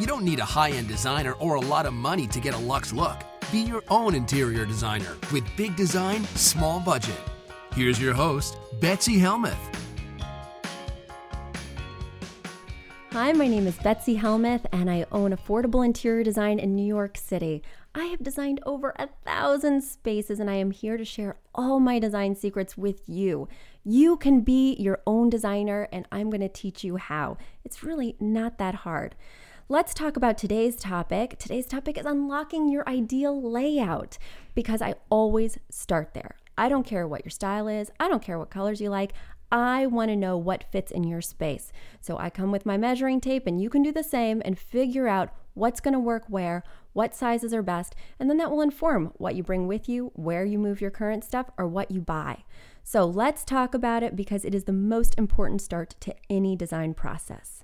You don't need a high end designer or a lot of money to get a luxe look. Be your own interior designer with big design, small budget. Here's your host, Betsy Helmuth. Hi, my name is Betsy Helmuth, and I own Affordable Interior Design in New York City. I have designed over a thousand spaces, and I am here to share all my design secrets with you. You can be your own designer, and I'm going to teach you how. It's really not that hard. Let's talk about today's topic. Today's topic is unlocking your ideal layout because I always start there. I don't care what your style is, I don't care what colors you like. I want to know what fits in your space. So I come with my measuring tape, and you can do the same and figure out what's going to work where, what sizes are best, and then that will inform what you bring with you, where you move your current stuff, or what you buy. So let's talk about it because it is the most important start to any design process.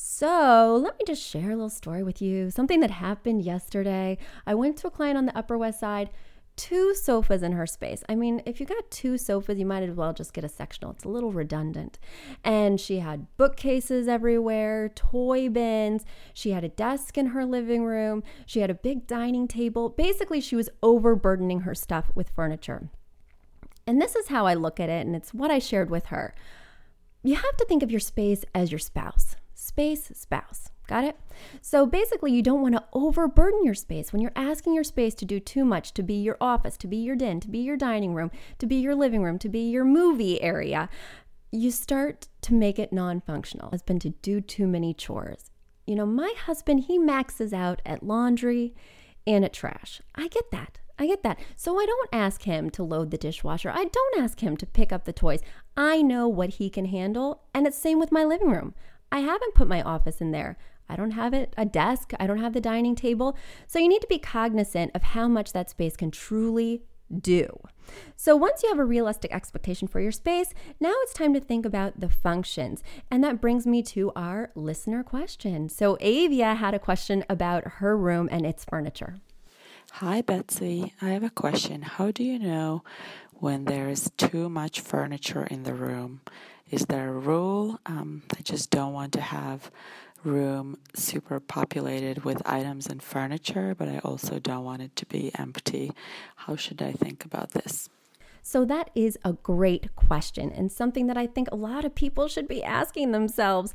So, let me just share a little story with you. Something that happened yesterday. I went to a client on the Upper West Side two sofas in her space. I mean, if you got two sofas, you might as well just get a sectional. It's a little redundant. And she had bookcases everywhere, toy bins. She had a desk in her living room. She had a big dining table. Basically, she was overburdening her stuff with furniture. And this is how I look at it, and it's what I shared with her. You have to think of your space as your spouse. Space, spouse. Got it? So basically, you don't want to overburden your space. When you're asking your space to do too much, to be your office, to be your den, to be your dining room, to be your living room, to be your movie area, you start to make it non functional. Has been to do too many chores. You know, my husband, he maxes out at laundry and at trash. I get that. I get that. So I don't ask him to load the dishwasher. I don't ask him to pick up the toys. I know what he can handle. And it's same with my living room. I haven't put my office in there. I don't have it a desk, I don't have the dining table. So you need to be cognizant of how much that space can truly do. So once you have a realistic expectation for your space, now it's time to think about the functions. And that brings me to our listener question. So Avia had a question about her room and its furniture. Hi Betsy, I have a question. How do you know when there is too much furniture in the room? Is there a rule? Um, I just don't want to have room super populated with items and furniture, but I also don't want it to be empty. How should I think about this? So, that is a great question and something that I think a lot of people should be asking themselves.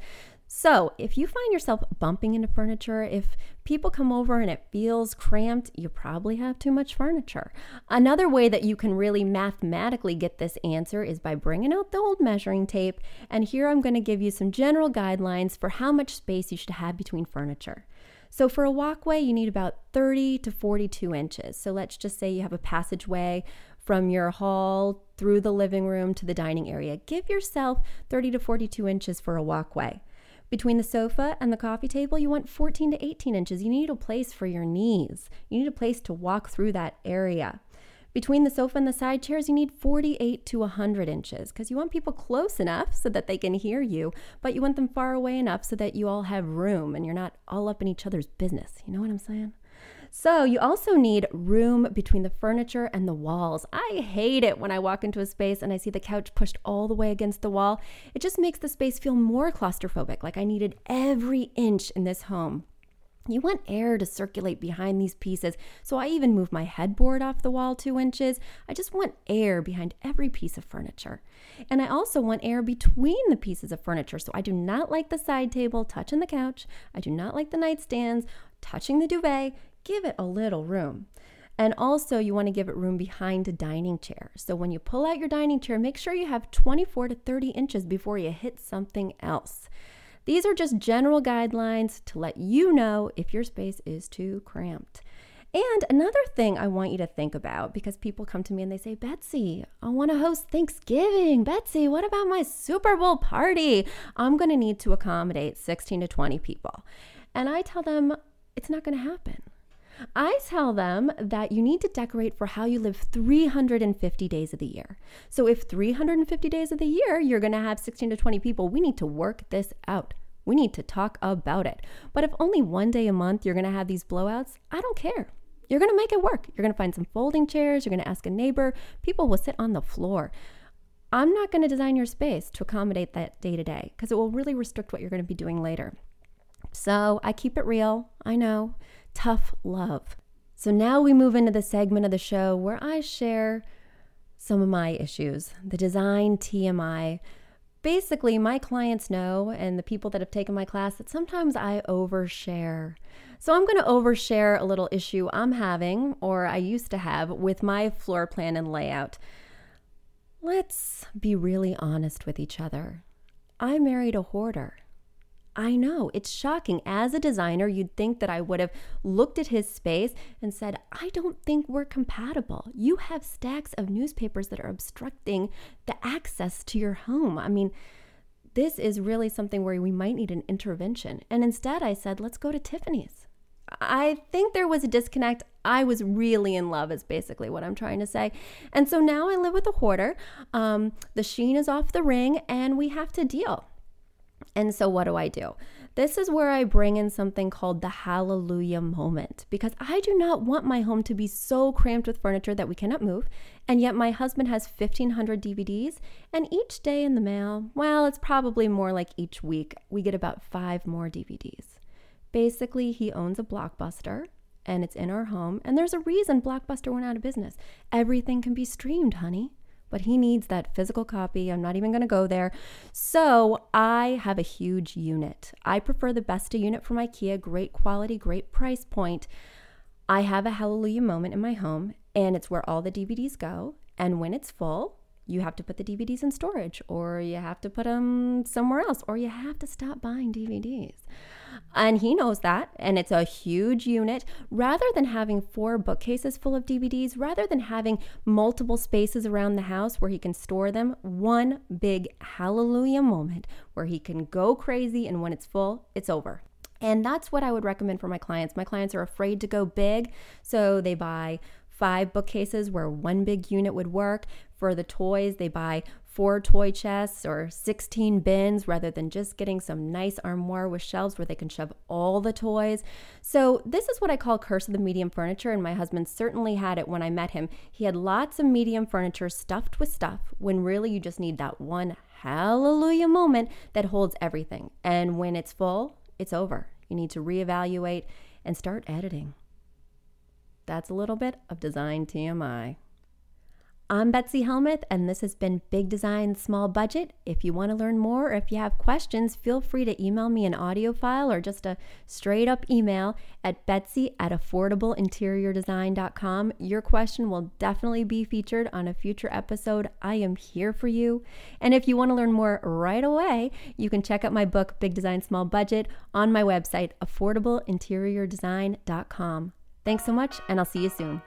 So, if you find yourself bumping into furniture, if people come over and it feels cramped, you probably have too much furniture. Another way that you can really mathematically get this answer is by bringing out the old measuring tape. And here I'm going to give you some general guidelines for how much space you should have between furniture. So, for a walkway, you need about 30 to 42 inches. So, let's just say you have a passageway from your hall through the living room to the dining area. Give yourself 30 to 42 inches for a walkway. Between the sofa and the coffee table, you want 14 to 18 inches. You need a place for your knees. You need a place to walk through that area. Between the sofa and the side chairs, you need 48 to 100 inches because you want people close enough so that they can hear you, but you want them far away enough so that you all have room and you're not all up in each other's business. You know what I'm saying? So, you also need room between the furniture and the walls. I hate it when I walk into a space and I see the couch pushed all the way against the wall. It just makes the space feel more claustrophobic, like I needed every inch in this home. You want air to circulate behind these pieces, so I even move my headboard off the wall two inches. I just want air behind every piece of furniture. And I also want air between the pieces of furniture, so I do not like the side table touching the couch. I do not like the nightstands touching the duvet give it a little room. And also, you want to give it room behind a dining chair. So, when you pull out your dining chair, make sure you have 24 to 30 inches before you hit something else. These are just general guidelines to let you know if your space is too cramped. And another thing I want you to think about because people come to me and they say, Betsy, I want to host Thanksgiving. Betsy, what about my Super Bowl party? I'm going to need to accommodate 16 to 20 people. And I tell them, it's not going to happen. I tell them that you need to decorate for how you live 350 days of the year. So if 350 days of the year you're going to have 16 to 20 people, we need to work this out. We need to talk about it. But if only one day a month you're going to have these blowouts, I don't care. You're going to make it work. You're going to find some folding chairs, you're going to ask a neighbor, people will sit on the floor. I'm not going to design your space to accommodate that day to day because it will really restrict what you're going to be doing later. So I keep it real. I know. Tough love. So now we move into the segment of the show where I share some of my issues, the design TMI. Basically, my clients know, and the people that have taken my class, that sometimes I overshare. So I'm going to overshare a little issue I'm having, or I used to have, with my floor plan and layout. Let's be really honest with each other. I married a hoarder. I know, it's shocking. As a designer, you'd think that I would have looked at his space and said, I don't think we're compatible. You have stacks of newspapers that are obstructing the access to your home. I mean, this is really something where we might need an intervention. And instead, I said, let's go to Tiffany's. I think there was a disconnect. I was really in love, is basically what I'm trying to say. And so now I live with a hoarder. Um, the sheen is off the ring, and we have to deal. And so, what do I do? This is where I bring in something called the hallelujah moment because I do not want my home to be so cramped with furniture that we cannot move. And yet, my husband has 1,500 DVDs, and each day in the mail, well, it's probably more like each week, we get about five more DVDs. Basically, he owns a blockbuster and it's in our home, and there's a reason Blockbuster went out of business. Everything can be streamed, honey but he needs that physical copy. I'm not even going to go there. So I have a huge unit. I prefer the Besta unit from IKEA, great quality, great price point. I have a hallelujah moment in my home, and it's where all the DVDs go. And when it's full, you have to put the DVDs in storage, or you have to put them somewhere else, or you have to stop buying DVDs. And he knows that. And it's a huge unit. Rather than having four bookcases full of DVDs, rather than having multiple spaces around the house where he can store them, one big hallelujah moment where he can go crazy. And when it's full, it's over. And that's what I would recommend for my clients. My clients are afraid to go big, so they buy five bookcases where one big unit would work. For the toys, they buy four toy chests or 16 bins rather than just getting some nice armoire with shelves where they can shove all the toys. So, this is what I call curse of the medium furniture, and my husband certainly had it when I met him. He had lots of medium furniture stuffed with stuff when really you just need that one hallelujah moment that holds everything. And when it's full, it's over. You need to reevaluate and start editing. That's a little bit of design TMI. I'm Betsy Helmuth, and this has been Big Design Small Budget. If you want to learn more or if you have questions, feel free to email me an audio file or just a straight up email at betsy at affordableinteriordesign.com. Your question will definitely be featured on a future episode. I am here for you. And if you want to learn more right away, you can check out my book, Big Design Small Budget, on my website, affordableinteriordesign.com. Thanks so much, and I'll see you soon.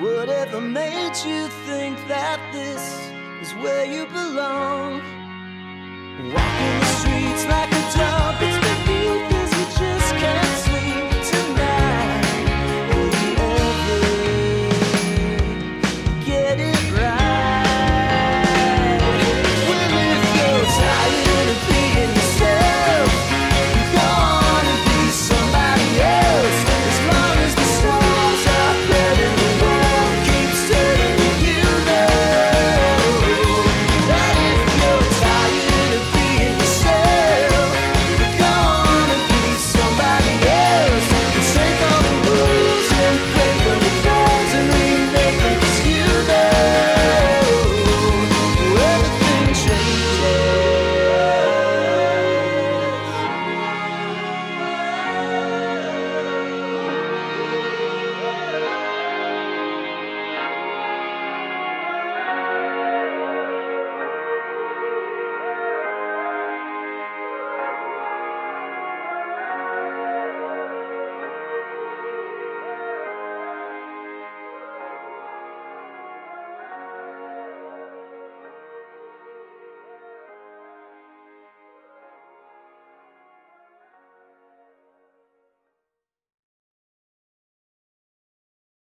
Whatever made you think that this is where you belong? Walking the streets like a dog.